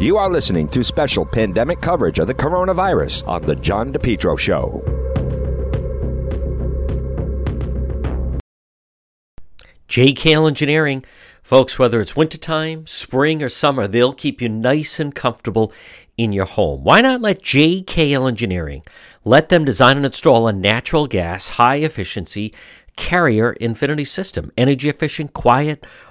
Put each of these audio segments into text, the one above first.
You are listening to special pandemic coverage of the coronavirus on The John DePetro Show. JKL Engineering. Folks, whether it's wintertime, spring, or summer, they'll keep you nice and comfortable in your home. Why not let JKL Engineering let them design and install a natural gas, high efficiency carrier infinity system? Energy efficient, quiet,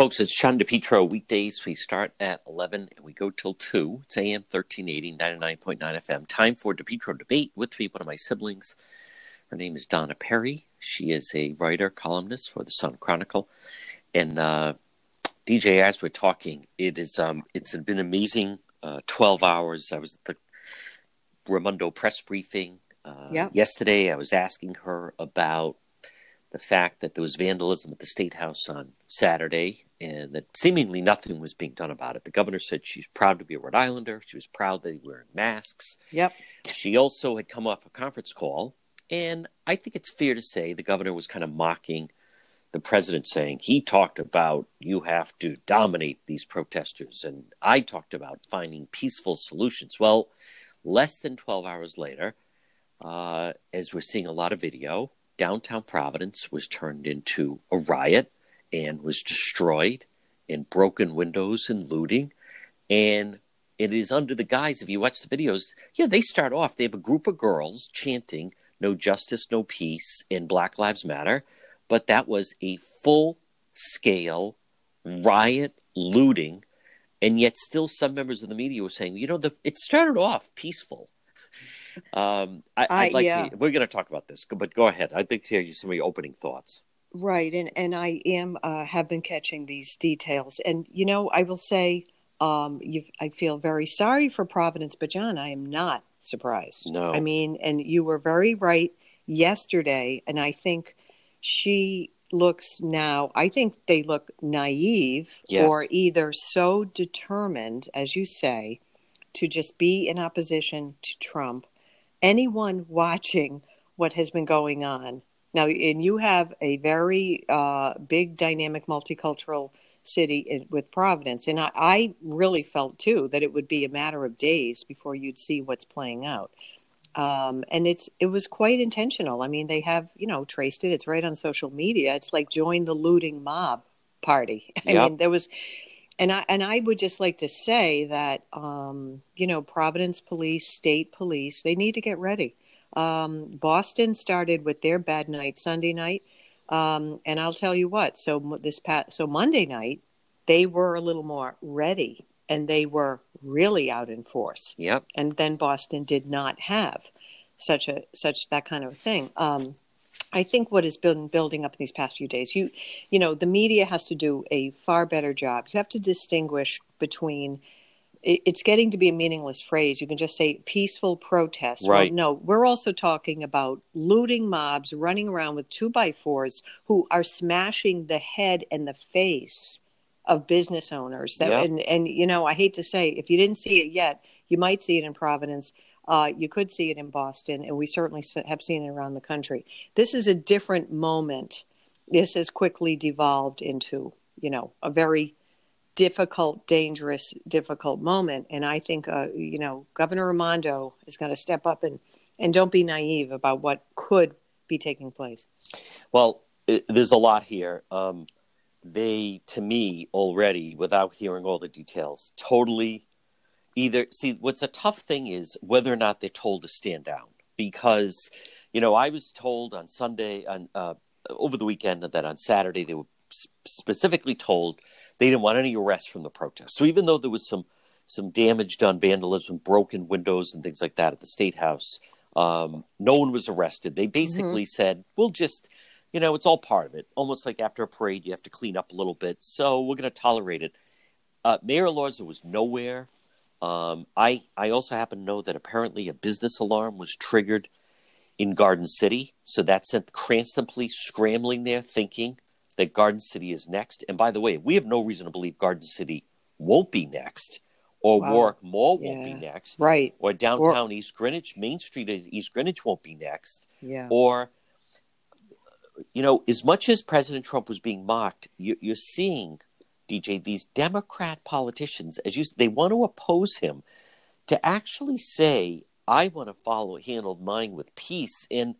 Folks, it's John DePetro. Weekdays, we start at 11 and we go till 2. It's AM 1380, 99.9 FM. Time for DePetro Debate with me, one of my siblings. Her name is Donna Perry. She is a writer, columnist for the Sun Chronicle. And uh, DJ, as we're talking, it is um, it's been amazing uh, 12 hours. I was at the Raimondo press briefing uh, yep. yesterday. I was asking her about the fact that there was vandalism at the State House on Saturday and that seemingly nothing was being done about it. The governor said she's proud to be a Rhode Islander. She was proud that they were wearing masks. Yep. She also had come off a conference call, and I think it's fair to say the governor was kind of mocking the president, saying he talked about you have to dominate these protesters, and I talked about finding peaceful solutions. Well, less than 12 hours later, uh, as we're seeing a lot of video, downtown Providence was turned into a riot and was destroyed and broken windows and looting. And it is under the guise, if you watch the videos, yeah, they start off, they have a group of girls chanting, no justice, no peace, and Black Lives Matter. But that was a full scale riot looting and yet still some members of the media were saying, you know, the, it started off peaceful. Um, I, would like yeah. to. We're going to talk about this, but go ahead. I'd like to hear you some of your opening thoughts. Right, and and I am uh, have been catching these details, and you know, I will say, um, I feel very sorry for Providence, but John, I am not surprised. No, I mean, and you were very right yesterday, and I think she looks now, I think they look naive yes. or either so determined, as you say, to just be in opposition to Trump. Anyone watching what has been going on now, and you have a very uh, big, dynamic, multicultural city in, with Providence, and I, I really felt too that it would be a matter of days before you'd see what's playing out um, and it's it was quite intentional. I mean, they have you know traced it. It's right on social media. It's like join the looting mob party. I yep. mean, there was, and I and I would just like to say that um, you know Providence Police, State Police, they need to get ready. Um, Boston started with their bad night Sunday night, um, and I'll tell you what. So this past so Monday night, they were a little more ready and they were really out in force. Yep. And then Boston did not have such a such that kind of thing. I think what has been building up in these past few days, you you know, the media has to do a far better job. You have to distinguish between it's getting to be a meaningless phrase. You can just say peaceful protest. Right. Well, no, we're also talking about looting mobs running around with two by fours who are smashing the head and the face of business owners that yep. and and you know I hate to say if you didn't see it yet you might see it in Providence Uh, you could see it in Boston, and we certainly have seen it around the country. This is a different moment. This has quickly devolved into, you know, a very difficult, dangerous, difficult moment. And I think, uh, you know, Governor Raimondo is going to step up and, and don't be naive about what could be taking place. Well, it, there's a lot here. Um, they, to me, already, without hearing all the details, totally either see what's a tough thing is whether or not they're told to stand down. Because you know i was told on sunday on uh, over the weekend that on saturday they were specifically told they didn't want any arrests from the protests so even though there was some some damage done vandalism broken windows and things like that at the state house um, no one was arrested. They basically mm-hmm. said we'll just you know it's all part of it. Almost like after a parade you have to clean up a little bit. So we're going to tolerate it. Uh, mayor Elorza was nowhere um, I I also happen to know that apparently a business alarm was triggered in Garden City, so that sent Cranston police scrambling there, thinking that Garden City is next. And by the way, we have no reason to believe Garden City won't be next, or wow. Warwick Mall won't be next, right? Or downtown or... East Greenwich, Main Street East Greenwich won't be next, yeah. Or you know, as much as President Trump was being mocked, you, you're seeing DJ, these Democrat politicians, as you they want to oppose him, to actually say, "I want to follow handle mine with peace." And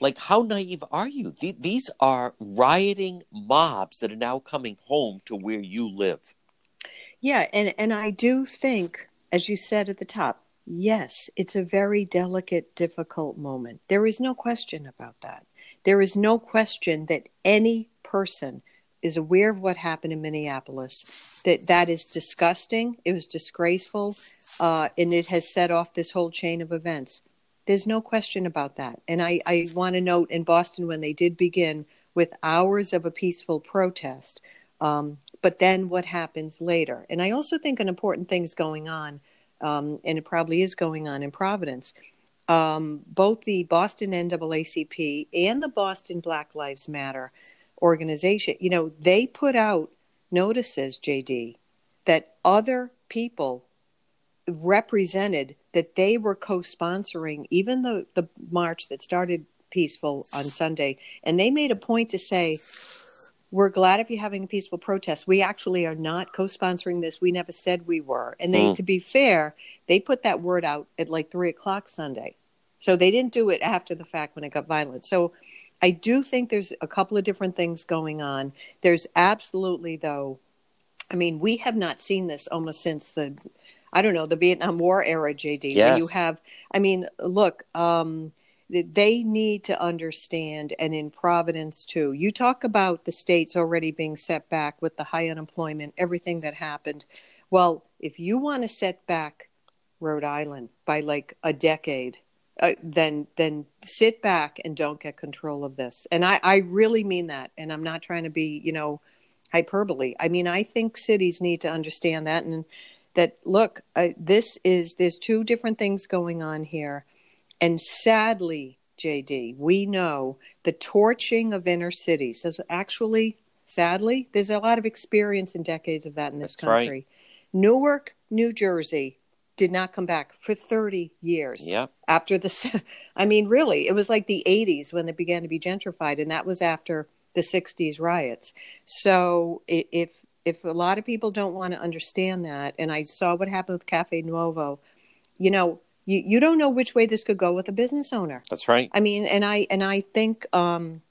like, how naive are you? These are rioting mobs that are now coming home to where you live. Yeah, and and I do think, as you said at the top, yes, it's a very delicate, difficult moment. There is no question about that. There is no question that any person is aware of what happened in Minneapolis, that that is disgusting, it was disgraceful, uh, and it has set off this whole chain of events. There's no question about that. And I, I want to note in Boston when they did begin with hours of a peaceful protest, um, but then what happens later. And I also think an important thing is going on, um, and it probably is going on in Providence. Um, both the Boston NAACP and the Boston Black Lives Matter organization, you know, they put out notices, JD, that other people represented that they were co-sponsoring even the, the march that started peaceful on Sunday. And they made a point to say, we're glad if you're having a peaceful protest. We actually are not co-sponsoring this. We never said we were. And they, mm. to be fair, they put that word out at like three o'clock Sunday. So they didn't do it after the fact when it got violent. So I do think there's a couple of different things going on. There's absolutely, though, I mean, we have not seen this almost since the, I don't know, the Vietnam War era, JD, yes. where you have, I mean, look, um, they need to understand, and in Providence too. You talk about the states already being set back with the high unemployment, everything that happened. Well, if you want to set back Rhode Island by like a decade, uh, then then sit back and don't get control of this. And I, I really mean that. And I'm not trying to be, you know, hyperbole. I mean, I think cities need to understand that and that look, uh, this is there's two different things going on here, and sadly, JD, we know the torching of inner cities. is actually, sadly, there's a lot of experience and decades of that in this That's country. Right. Newark, New Jersey, did not come back for 30 years. Yeah. After the, I mean, really, it was like the 80s when they began to be gentrified, and that was after the 60s riots. So if if a lot of people don't want to understand that, and I saw what happened with Cafe Nuovo, you know, you, you don't know which way this could go with a business owner. That's right. I mean, and I and I think, um,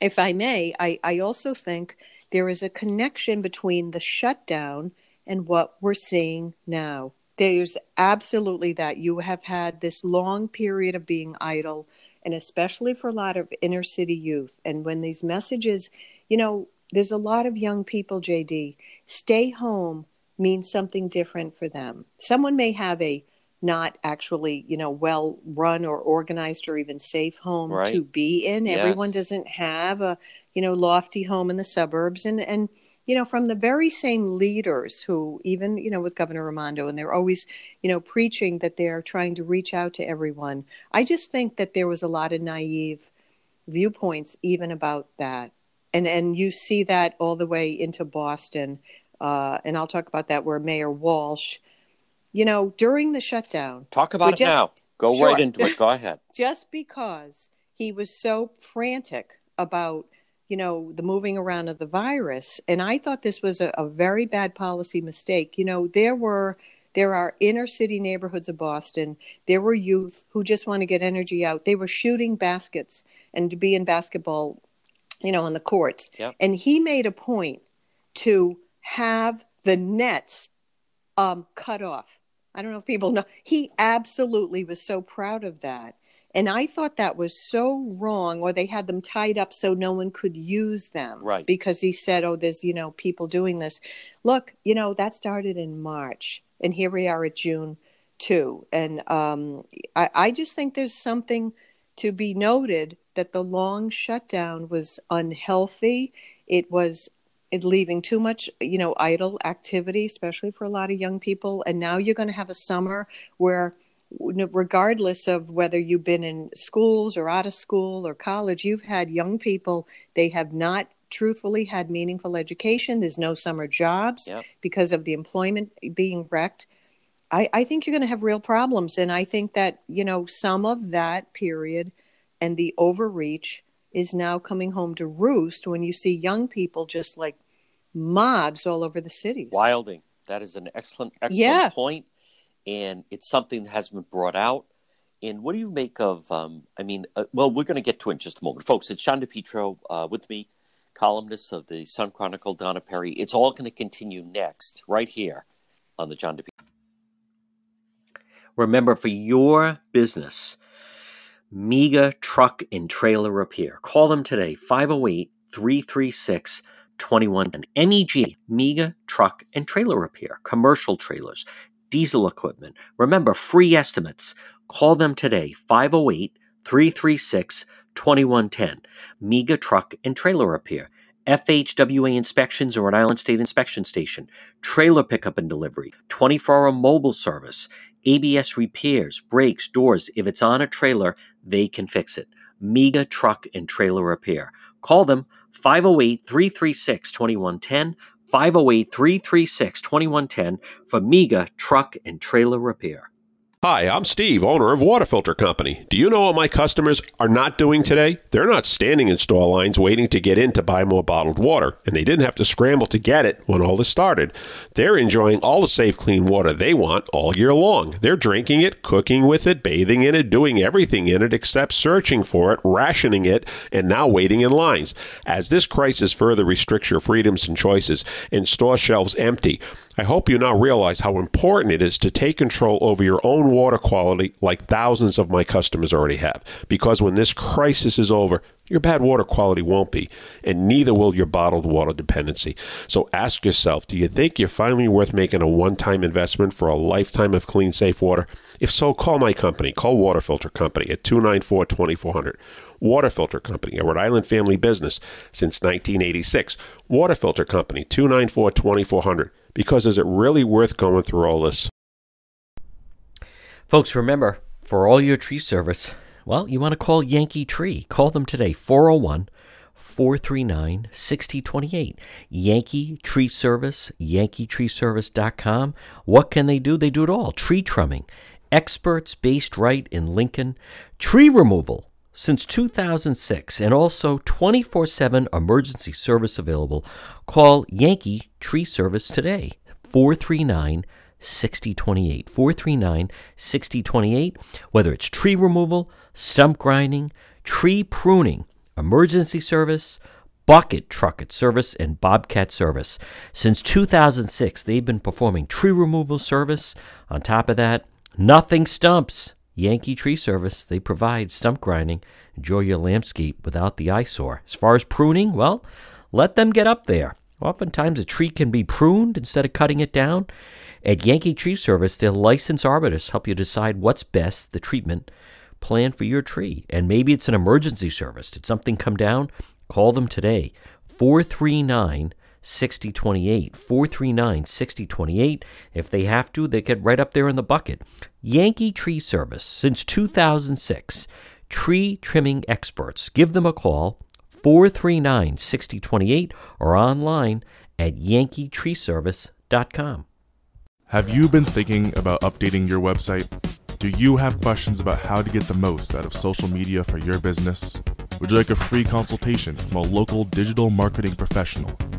if I may, I, I also think there is a connection between the shutdown and what we're seeing now there's absolutely that. You have had this long period of being idle, and especially for a lot of inner city youth. And when these messages, you know, there's a lot of young people, JD, stay home means something different for them. Someone may have a not actually, you know, well run or organized or even safe home right. to be in. Yes. Everyone doesn't have a, you know, lofty home in the suburbs and and you know, from the very same leaders who, even, you know, with Governor Raimondo, and they're always, you know, preaching that they're trying to reach out to everyone. I just think that there was a lot of naive viewpoints even about that. And, and you see that all the way into Boston. Uh, and I'll talk about that where Mayor Walsh, you know, during the shutdown. Talk about it just, now. Go Sure. right into it. Go ahead. just because he was so frantic about you know the moving around of the virus and i thought this was a, a very bad policy mistake you know there were there are inner city neighborhoods of boston there were youth who just want to get energy out they were shooting baskets and to be in basketball you know on the courts Yep. and he made a point to have the nets um, cut off. I don't know if people know. He absolutely was so proud of that. And I thought that was so wrong, or they had them tied up so no one could use them. Right. Because he said, oh, there's, you know, people doing this. Look, you know, that started in March, and here we are at June 2. And um, I, I just think there's something to be noted that the long shutdown was unhealthy. It was it leaving too much, you know, idle activity, especially for a lot of young people. And now you're going to have a summer where, regardless of whether you've been in schools or out of school or college, you've had young people, they have not truthfully had meaningful education. There's no summer jobs Yep. because of the employment being wrecked. I, I think you're going to have real problems. And I think that, you know, some of that period and the overreach is now coming home to roost when you see young people just like mobs all over the cities. Wilding. That is an excellent, excellent Yeah. point, and it's something that has been brought out. And what do you make of? Um, I mean, uh, well, we're going to get to it in just a moment, folks. It's John DePetro uh, with me, columnist of the Sun Chronicle, Donna Perry. It's all going to continue next, right here on the John DePetro. Remember, for your business, Mega Truck and Trailer Repair. Call them today, 508 336 2110. MEG, Mega Truck and Trailer Repair. Commercial trailers, diesel equipment. Remember, free estimates. Call them today, 508 336 2110. Mega Truck and Trailer Repair. FHWA inspections or Rhode Island State Inspection Station, trailer pickup and delivery, 24 hour mobile service, ABS repairs, brakes, doors. If it's on a trailer, they can fix it. Mega Truck and Trailer Repair. Call them 508 336 2110, 508 336 2110 for Mega Truck and Trailer Repair. Hi, I'm Steve, owner of Water Filter Company. Do you know what my customers are not doing today? They're not standing in store lines waiting to get in to buy more bottled water, and they didn't have to scramble to get it when all this started. They're enjoying all the safe, clean water they want all year long. They're drinking it, cooking with it, bathing in it, doing everything in it except searching for it, rationing it, and now waiting in lines. As this crisis further restricts your freedoms and choices and store shelves empty, I hope you now realize how important it is to take control over your own water quality like thousands of my customers already have. Because when this crisis is over, your bad water quality won't be, and neither will your bottled water dependency. So ask yourself do you think you're finally worth making a one time investment for a lifetime of clean, safe water? If so, call my company. Call Water Filter Company at 294 2400. Water Filter Company, a Rhode Island family business since 1986. Water Filter Company, 294 2400. Because is it really worth going through all this? Folks, remember, for all your tree service, well, you want to call Yankee Tree. Call them today, 401 439 6028. Yankee Tree Service, yankeetreeservice.com. What can they do? They do it all tree trimming, experts based right in Lincoln, tree removal since 2006, and also 24 7 emergency service available. Call Yankee Tree Service today, 439 6028. 439 6028. Whether it's tree removal, stump grinding, tree pruning, emergency service, bucket trucket service, and bobcat service. Since 2006, they've been performing tree removal service. On top of that, nothing stumps. Yankee Tree Service, they provide stump grinding. Enjoy your landscape without the eyesore. As far as pruning, well, let them get up there. Oftentimes, a tree can be pruned instead of cutting it down. At Yankee Tree Service, their licensed arborists help you decide what's best, the treatment plan for your tree. And maybe it's an emergency service. Did something come down? Call them today. 439 6028. 439 6028. If they have to, they get right up there in the bucket. Yankee Tree Service, since 2006. Tree trimming experts. Give them a call. 439 6028 or online at yankeetreeservice.com. Have you been thinking about updating your website? Do you have questions about how to get the most out of social media for your business? Would you like a free consultation from a local digital marketing professional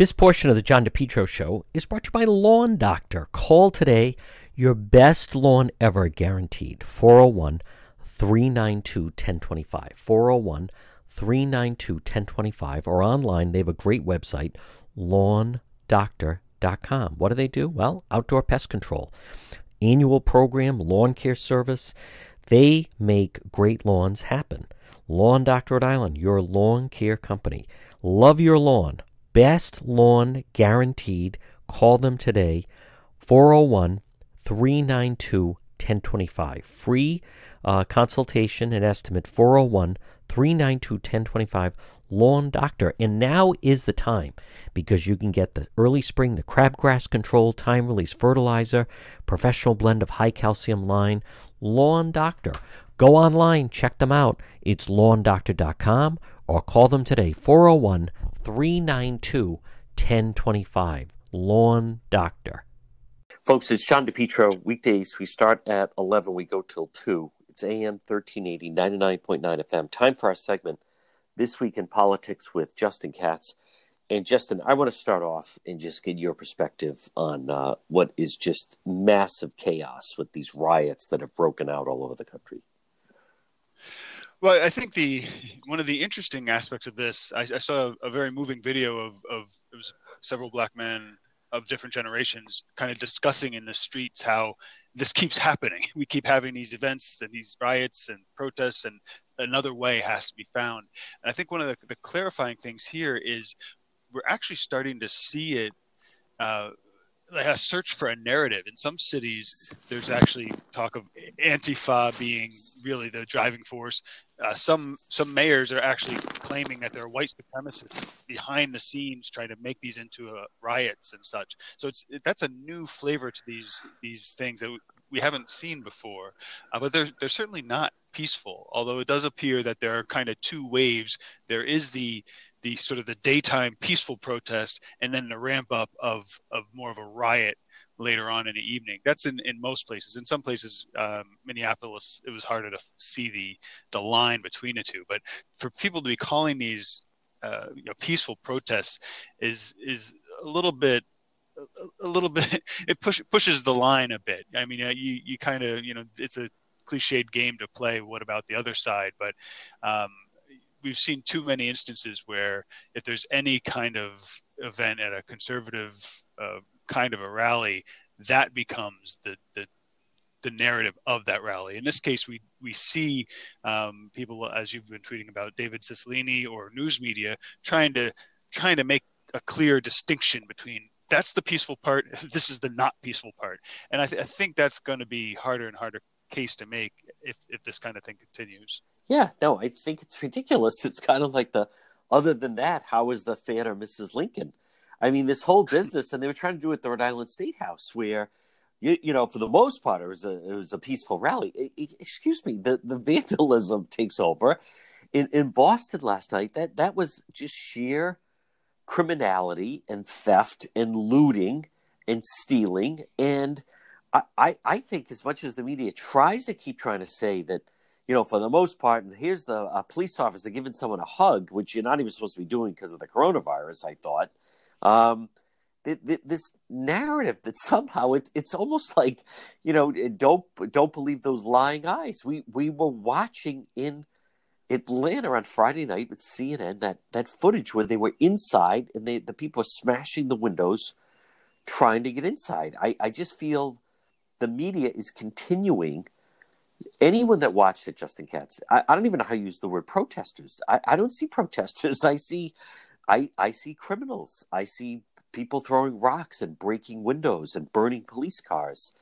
This portion of the John DePetro Show is brought to you by Lawn Doctor. Call today, your best lawn ever guaranteed. 401 392 1025. 401 392 1025. Or online, they have a great website, lawndoctor.com. What do they do? Well, outdoor pest control, annual program, lawn care service. They make great lawns happen. Lawn Doctor Rhode Island, your lawn care company. Love your lawn. Best lawn guaranteed. Call them today. 401 392 1025. Free uh, consultation and estimate 401 392 1025. Lawn Doctor. And now is the time because you can get the early spring, the crabgrass control, time release fertilizer, professional blend of high calcium line. Lawn Doctor. Go online, check them out. It's lawndoctor.com or call them today 401 392 1025. Lawn Doctor. Folks, it's John DePetro. Weekdays, we start at 11, we go till 2. It's AM 1380, 99.9 FM. Time for our segment, This Week in Politics with Justin Katz. And Justin, I want to start off and just get your perspective on uh, what is just massive chaos with these riots that have broken out all over the country. Well, I think the one of the interesting aspects of this, I, I saw a, a, very moving video of, of it was several black men of different generations kind of discussing in the streets how this keeps happening. We keep having these events and these riots and protests, and another way has to be found. And I think one of the, the clarifying things here is we're actually starting to see it. Uh, a search for a narrative. In some cities, there's actually talk of Antifa being really the driving force. Uh, some some mayors are actually claiming that they're white supremacists behind the scenes, trying to make these into uh, riots and such. So it's that's a new flavor to these these things that we haven't seen before. Uh, but they're they're certainly not peaceful. Although it does appear that there are kind of two waves. There is the the sort of the daytime peaceful protest, and then the ramp up of of more of a riot later on in the evening. That's in, in most places. In some places, um, Minneapolis, it was harder to see the the line between the two. But for people to be calling these uh, you know, peaceful protests is is a little bit a, a little bit it push, pushes the line a bit. I mean, uh, you you kind of you know it's a cliched game to play. What about the other side? But um, we've seen too many instances where if there's any kind of event at a conservative uh, kind of a rally, that becomes the the the narrative of that rally. In this case, we we see um, people, as you've been tweeting about, David Cicilline or news media trying to trying to make a clear distinction between that's the peaceful part, this is the not peaceful part, and I, th- I think that's going to be harder and harder case to make if if this kind of thing continues. Yeah, no, I think it's ridiculous. It's kind of like the other than that, how is the theater Mrs. Lincoln? I mean, this whole business, and they were trying to do it at the Rhode Island State House, where you, you know, for the most part, it was a it was a peaceful rally. It, it, excuse me, the the vandalism takes over. In in Boston last night, that that was just sheer criminality and theft and looting and stealing. And I, I, I think as much as the media tries to keep trying to say that, you know, for the most part, and here's the police officer giving someone a hug, which you're not even supposed to be doing because of the coronavirus, I thought. Um, this narrative that somehow it, it's almost like you know don't don't believe those lying eyes we we were watching in Atlanta on Friday night with CNN that that footage where they were inside and they the people were smashing the windows trying to get inside I I just feel the media is continuing anyone that watched it Justin Katz I, I don't even know how you use the word protesters I, I don't see protesters I see I, I see criminals. I see people throwing rocks and breaking windows and burning police cars.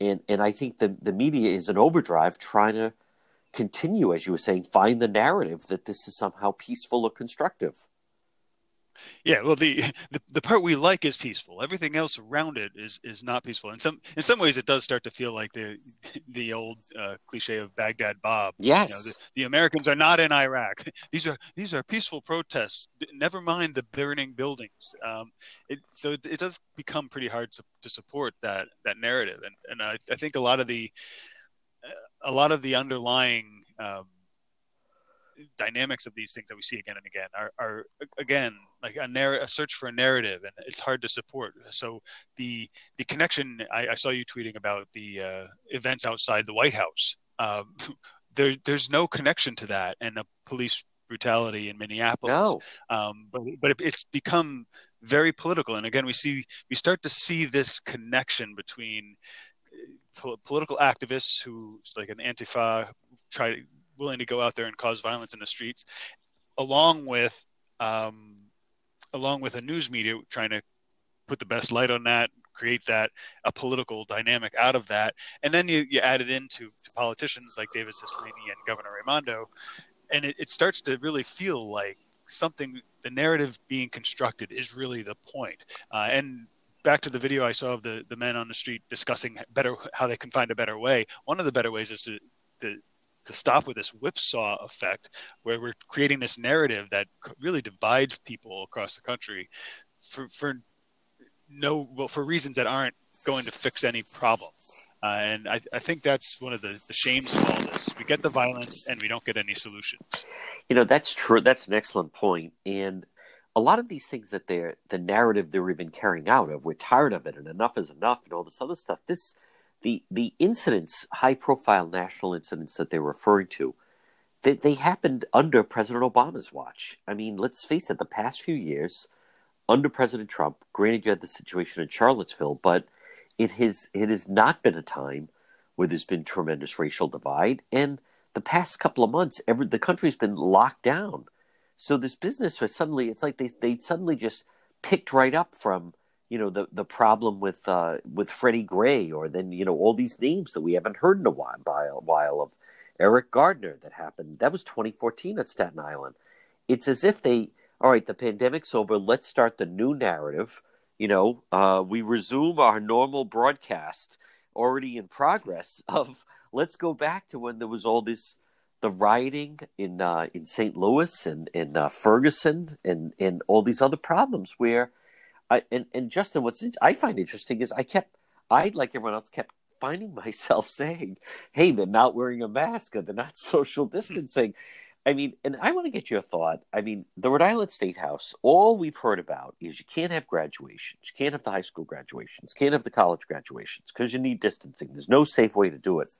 And and I think the the media is an overdrive trying to continue, as you were saying, find the narrative that this is somehow peaceful or constructive. Yeah, well, the, the the part we like is peaceful. Everything else around it is is not peaceful. In some in some ways, it does start to feel like the the old uh, cliche of Baghdad Bob. Yes, you know, the, the, Americans are not in Iraq. These are these are peaceful protests. Never mind the burning buildings. Um, it, so it, it, does become pretty hard to, to support that that narrative, and and I, I think a lot of the a lot of the underlying um, dynamics of these things that we see again and again are, are again like a, narr- a search for a narrative and it's hard to support. So the the connection i, I saw you tweeting about the uh, events outside the white house. Um, there, there's no connection to that and the police brutality in minneapolis. No. Um, but but it, it's become very political. And again we see we start to see this connection between uh, po- political activists who like an antifa try willing to go out there and cause violence in the streets, along with um, along with a news media trying to put the best light on that, create that a political dynamic out of that, and then you, you add it into politicians like David Cicilline and Governor Raimondo, and it, it starts to really feel like something the narrative being constructed is really the point. Uh, and back to the video I saw of the the men on the street discussing better how they can find a better way. One of the better ways is to to to stop with this whipsaw effect where we're creating this narrative that really divides people across the country for, for no well for reasons that aren't going to fix any problem. Uh, and I, I, think that's one of the, the, shames of all this. We get the violence and we don't get any solutions. You know that's true. That's an excellent point. and a lot of these things that they're the narrative they're even carrying out of we're tired of it and enough is enough and all this other stuff this the the incidents, high profile national incidents that they're referring to, they, they happened under President Obama's watch. I mean, let's face it, the past few years, under President Trump, granted you had the situation in Charlottesville, but it has it has not been a time where there's been tremendous racial divide. And the past couple of months, every the country's been locked down. So this business was suddenly it's like they they suddenly just picked right up from you know the the problem with uh, with Freddie Gray, or then you know all these names that we haven't heard in a while, by a while of Eric Gardner that happened. That was 2014 at Staten Island. It's as if they, all right, the pandemic's over. Let's start the new narrative. You know, uh, we resume our normal broadcast already in progress of let's go back to when there was all this the rioting in uh, in St. Louis and in uh, Ferguson and and all these other problems where I, and, and Justin, what's I find interesting is I kept, I like everyone else kept finding myself saying, "Hey, they're not wearing a mask, or they're not social distancing." I mean, and I want to get your thought. I mean, the Rhode Island State House, all we've heard about is you can't have graduations, you can't have the high school graduations, can't have the college graduations because you need distancing. There's no safe way to do it.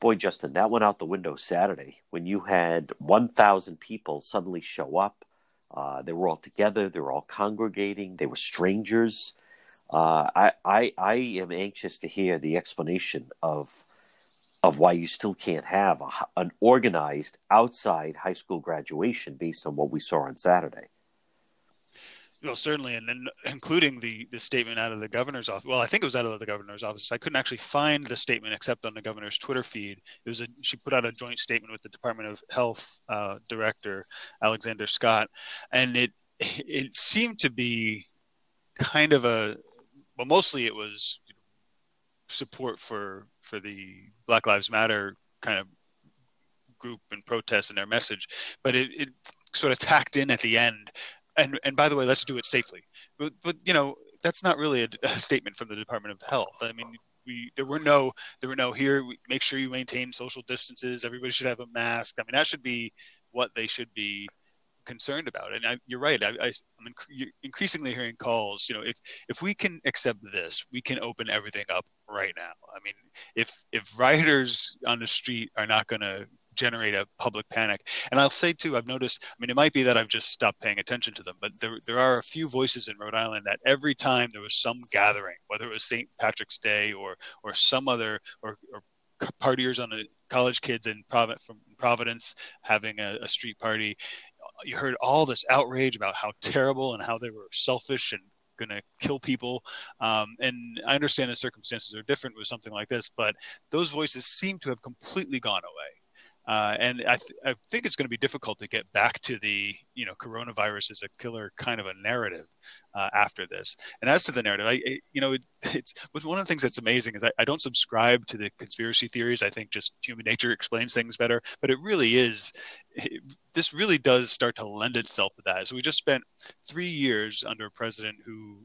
Boy, Justin, that went out the window Saturday when you had 1,000 people suddenly show up uh, they were all together. They were all congregating. They were strangers. Uh, I, I, I am anxious to hear the explanation of of why you still can't have a, an organized outside high school graduation based on what we saw on Saturday. Well, certainly, and then including the the statement out of the governor's office. Well, I think it was out of the governor's office. I couldn't actually find the statement except on the governor's Twitter feed. It was a she put out a joint statement with the Department of Health uh, director Alexander Scott, and it it seemed to be kind of a well, mostly it was support for for the Black Lives Matter kind of group and protest and their message, but it, it sort of tacked in at the end and and by the way, let's do it safely. But but you know that's not really a, a statement from the Department of Health. I mean, we there were no there were no here. make sure you maintain social distances. Everybody should have a mask. I mean, that should be what they should be concerned about. And I, you're right. I, I, am inc- increasingly hearing calls. You know, if if we can accept this, we can open everything up right now. I mean, if if rioters on the street are not going to generate a public panic. And I'll say too, I've noticed. I mean, it might be that I've just stopped paying attention to them, but there there are a few voices in Rhode Island that every time there was some gathering, whether it was St. Patrick's Day or or some other or, or partiers on the college kids in Providence, from Providence having a, a street party, you heard all this outrage about how terrible and how they were selfish and going to kill people. Um, and I understand the circumstances are different with something like this, but those voices seem to have completely gone away. Uh, and I, th- I think it's going to be difficult to get back to the you know coronavirus is a killer kind of a narrative uh, after this. And as to the narrative, I, you know, it, it's one of the things that's amazing is I, I, don't subscribe to the conspiracy theories. I think just human nature explains things better. But it really is, it, this really does start to lend itself to that. So we just spent three years under a president who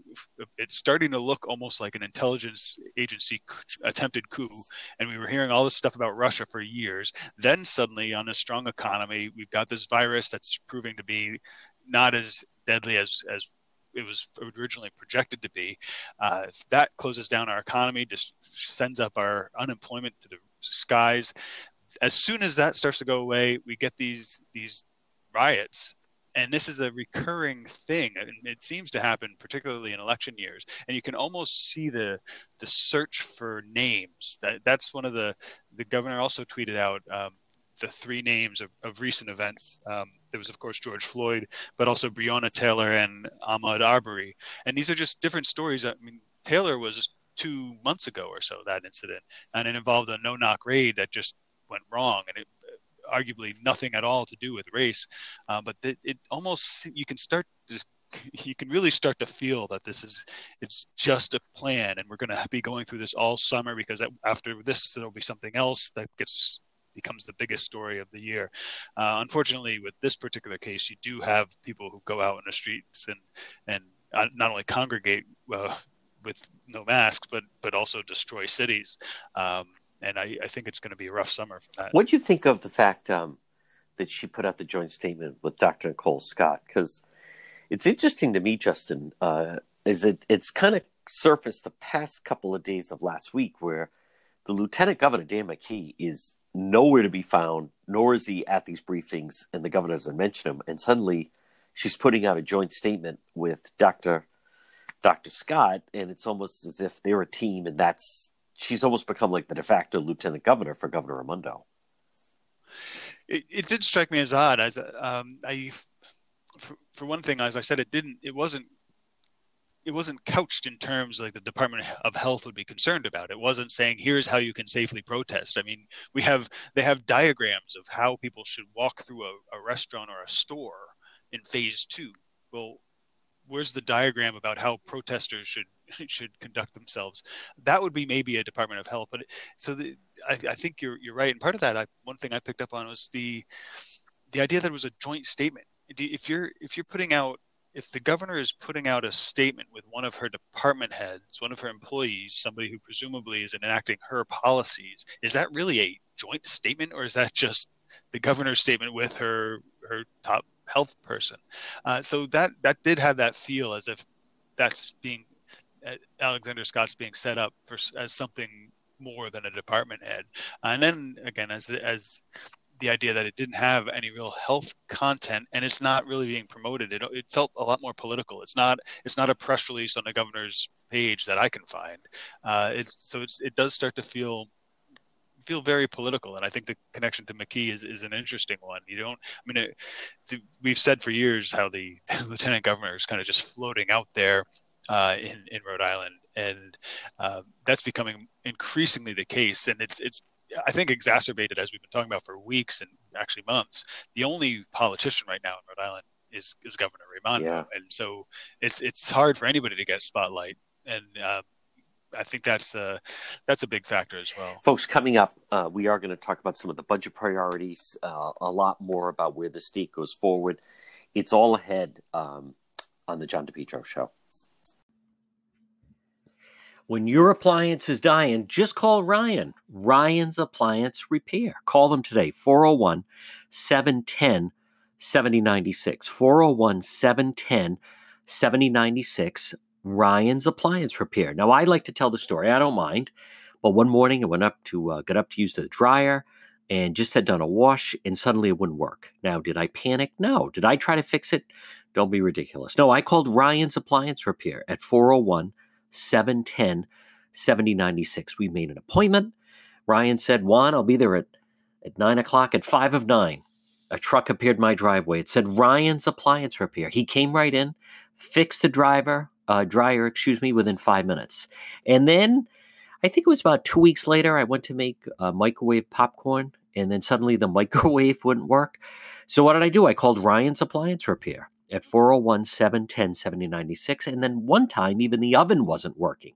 it's starting to look almost like an intelligence agency attempted coup. And we were hearing all this stuff about Russia for years. Then suddenly, on a strong economy, we've got this virus that's proving to be not as deadly as as it was originally projected to be. Uh, that closes down our economy, just sends up our unemployment to the skies. As soon as that starts to go away, we get these these riots and this is a recurring thing and it seems to happen particularly in election years and you can almost see the the search for names that that's one of the the governor also tweeted out um, the three names of, of recent events. Um, there was, of course, George Floyd, but also Breonna Taylor and Ahmaud Arbery. And these are just different stories. I mean, Taylor was two months ago or so, that incident, and it involved a no knock raid that just went wrong. And it arguably nothing at all to do with race. Uh, but it, it almost, you can start to you can really start to feel that this is it's just a plan and we're going to be going through this all summer because after this there'll be something else that gets becomes the biggest story of the year. Uh, unfortunately, with this particular case, you do have people who go out in the streets and and uh, not only congregate uh, with no masks, but but also destroy cities. Um, and I, I, think it's going to be a rough summer for that. What do you think of the fact um, that she put out the joint statement with Dr. Nicole Scott? Because it's interesting to me, Justin, uh, is it it's kind of surfaced the past couple of days of last week where the Lieutenant Governor Dan McKee is nowhere to be found, nor is he at these briefings, and the governor doesn't mention him. And suddenly, she's putting out a joint statement with Doctor Doctor Scott, and it's almost as if they're a team, and that's she's almost become like the de facto lieutenant governor for Governor Raimondo. It, it did strike me as odd. As um, I, for, for one thing, as I said, it didn't. It wasn't it wasn't couched in terms like the Department of Health would be concerned about. It wasn't saying here's how you can safely protest. I mean, we have they have diagrams of how people should walk through a, a restaurant or a store in phase two. Well, where's the diagram about how protesters should should conduct themselves? That would be maybe a Department of Health. But so the, I, I think you're you're right. And part of that, I, one thing I picked up on was the the idea that it was a joint statement. If you're if you're putting out if the governor is putting out a statement with one of her department heads, one of her employees, somebody who presumably is enacting her policies, is that really a joint statement or is that just the governor's statement with her her top health person? Uh, so that that did have that feel as if that's being uh, Alexander Scott's being set up for as something more than a department head. And then again, as as the idea that it didn't have any real health content and it's not really being promoted. It, it felt a lot more political. It's not it's not a press release on the governor's page that I can find. Uh, it's so it's it does start to feel feel very political and i think the connection to mckee is, is an interesting one you don't i mean it, the, we've said for years how the lieutenant governor is kind of just floating out there uh, in in rhode island and uh, that's becoming increasingly the case and it's it's I think exacerbated as we've been talking about for weeks and actually months. The only politician right now in Rhode Island is is Governor Raimondo, yeah. and so it's it's hard for anybody to get spotlight. And uh, I think that's a that's a big factor as well. Folks, coming up, uh, we are going to talk about some of the budget priorities, uh, a lot more about where the state goes forward. It's all ahead um, on the John DePetro Show. When your appliance is dying, just call Ryan. Ryan's Appliance Repair. Call them today, 401 710 7096. 401 710 7096. Ryan's Appliance Repair. Now, I like to tell the story, I don't mind. But one morning I went up to uh, got up to use the dryer and just had done a wash and suddenly it wouldn't work. Now, did I panic? No. Did I try to fix it? Don't be ridiculous. No, I called Ryan's Appliance Repair at 401 710 7096. We made an appointment. Ryan said, Juan, I'll be there at, at 9 o'clock at 5 of 9. A truck appeared my driveway. It said Ryan's Appliance Repair. He came right in, fixed the driver, uh, dryer, excuse me, within five minutes. And then I think it was about two weeks later, I went to make uh, microwave popcorn and then suddenly the microwave wouldn't work. So what did I do? I called Ryan's Appliance Repair at 401 710 7096. And then one time, even the oven wasn't working.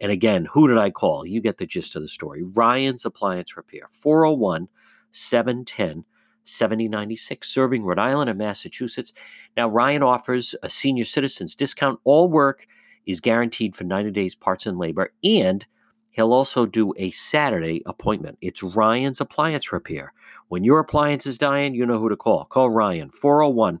And again, who did I call? You get the gist of the story. Ryan's Appliance Repair, 401 710 7096, serving Rhode Island and Massachusetts. Now, Ryan offers a senior citizens discount. All work is guaranteed for 90 days, parts and labor, and he'll also do a Saturday appointment. It's Ryan's Appliance Repair. When your appliance is dying, you know who to call. Call Ryan, 401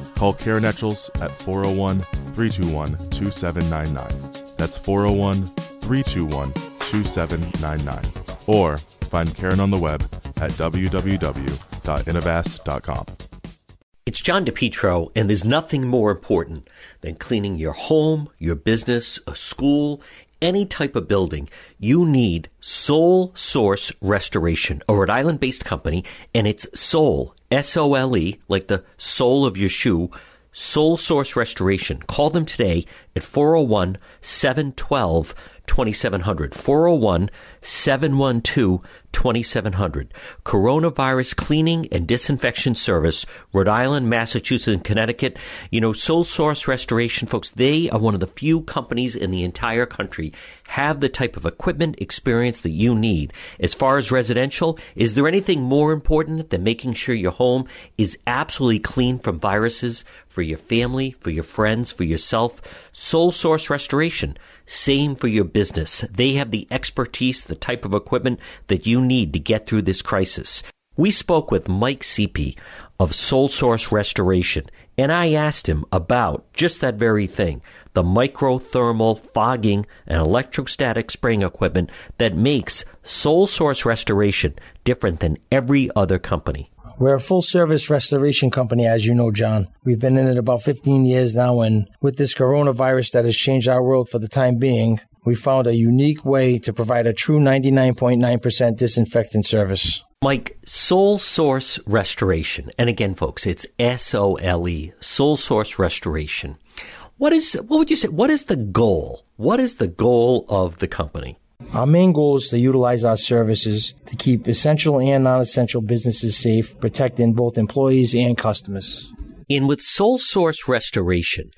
Call Karen Etchels at 401 321 2799. That's 401 321 2799. Or find Karen on the web at www.innovast.com. It's John DePetro, and there's nothing more important than cleaning your home, your business, a school, any type of building. You need Sole Source Restoration, a Rhode Island based company, and it's Sole, S O L E, like the sole of your shoe. Sole Source Restoration. Call them today at 401 712 2700. 401 712 2700. Coronavirus Cleaning and Disinfection Service, Rhode Island, Massachusetts, and Connecticut. You know, Sole Source Restoration, folks, they are one of the few companies in the entire country have the type of equipment experience that you need. As far as residential, is there anything more important than making sure your home is absolutely clean from viruses for your family, for your friends, for yourself? Sole Source Restoration. Same for your business. They have the expertise, the type of equipment that you need to get through this crisis. We spoke with Mike Seepy of Sole Source Restoration, and I asked him about just that very thing the microthermal fogging and electrostatic spraying equipment that makes Sole Source Restoration different than every other company. We're a full service restoration company, as you know, John. We've been in it about 15 years now, and with this coronavirus that has changed our world for the time being, we found a unique way to provide a true 99.9% disinfectant service. Mike, Sole Source Restoration, and again, folks, it's S O L E, Sole Source Restoration. What is, what would you say, what is the goal? What is the goal of the company? Our main goal is to utilize our services to keep essential and non essential businesses safe, protecting both employees and customers. And with Sole Source Restoration,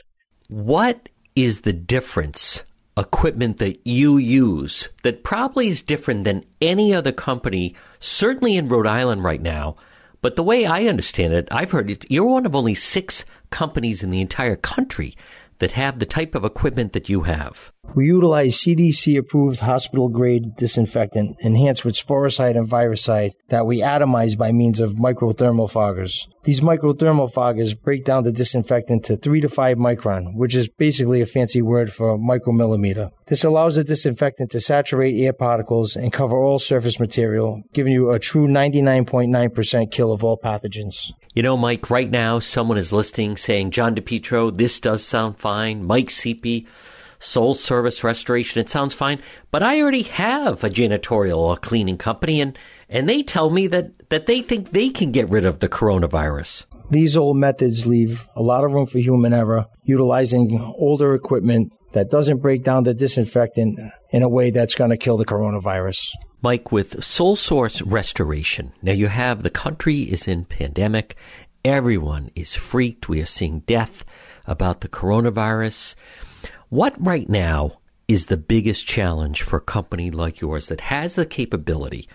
what is the difference equipment that you use that probably is different than any other company, certainly in Rhode Island right now? But the way I understand it, I've heard it, you're one of only six companies in the entire country that have the type of equipment that you have. We utilize CDC approved hospital grade disinfectant enhanced with sporicide and virucide that we atomize by means of microthermal foggers. These microthermal foggers break down the disinfectant to 3 to 5 micron, which is basically a fancy word for micromillimeter. This allows the disinfectant to saturate air particles and cover all surface material, giving you a true 99.9% kill of all pathogens. You know, Mike, right now someone is listening saying, John DePetro, this does sound fine. Mike Seepy, Sole Service Restoration, it sounds fine. But I already have a janitorial or cleaning company and, and they tell me that, that they think they can get rid of the coronavirus. These old methods leave a lot of room for human error, utilizing older equipment that doesn't break down the disinfectant in a way that's going to kill the coronavirus. Mike, with Sole Source Restoration, now you have the country is in pandemic. Everyone is freaked. We are seeing death about the coronavirus. What right now is the biggest challenge for a company like yours that has the capability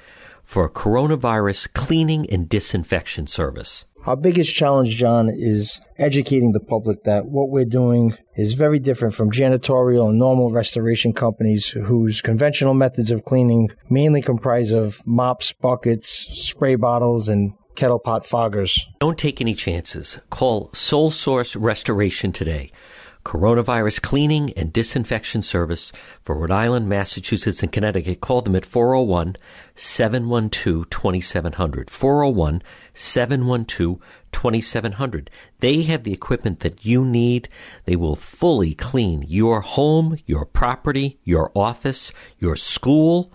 for a coronavirus cleaning and disinfection service? Our biggest challenge, John, is educating the public that what we're doing is very different from janitorial and normal restoration companies whose conventional methods of cleaning mainly comprise of mops, buckets, spray bottles, and kettle pot foggers. Don't take any chances. Call Sole Source Restoration today. Coronavirus cleaning and disinfection service for Rhode Island, Massachusetts, and Connecticut. Call them at 401 712 2700. 401 712 2700. They have the equipment that you need. They will fully clean your home, your property, your office, your school,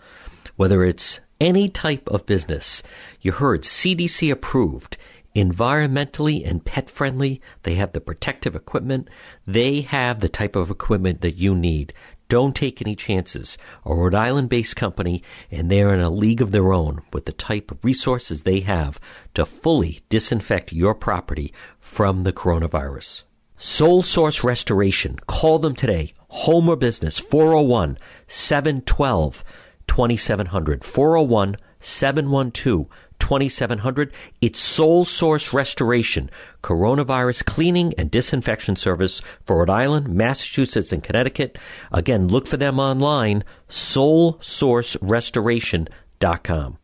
whether it's any type of business. You heard CDC approved, environmentally and pet friendly. They have the protective equipment. They have the type of equipment that you need. Don't take any chances. A Rhode Island based company, and they're in a league of their own with the type of resources they have to fully disinfect your property from the coronavirus. Sole Source Restoration. Call them today. Home or business, 401 712 2700. 401 712 2700. It's Sole Source Restoration, coronavirus cleaning and disinfection service for Rhode Island, Massachusetts, and Connecticut. Again, look for them online, solesourcerestoration.com.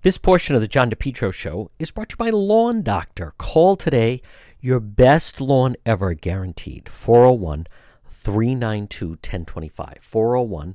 This portion of the John DePetro Show is brought to you by Lawn Doctor. Call today, your best lawn ever guaranteed. 401 392 1025. 401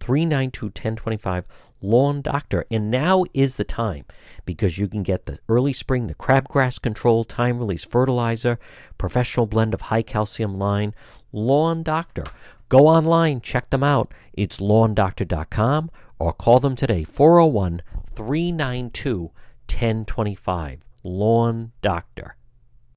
392 1025 Lawn Doctor. And now is the time because you can get the early spring, the crabgrass control, time release fertilizer, professional blend of high calcium lime. Lawn Doctor. Go online, check them out. It's lawndoctor.com or call them today 401 392 1025. Lawn Doctor.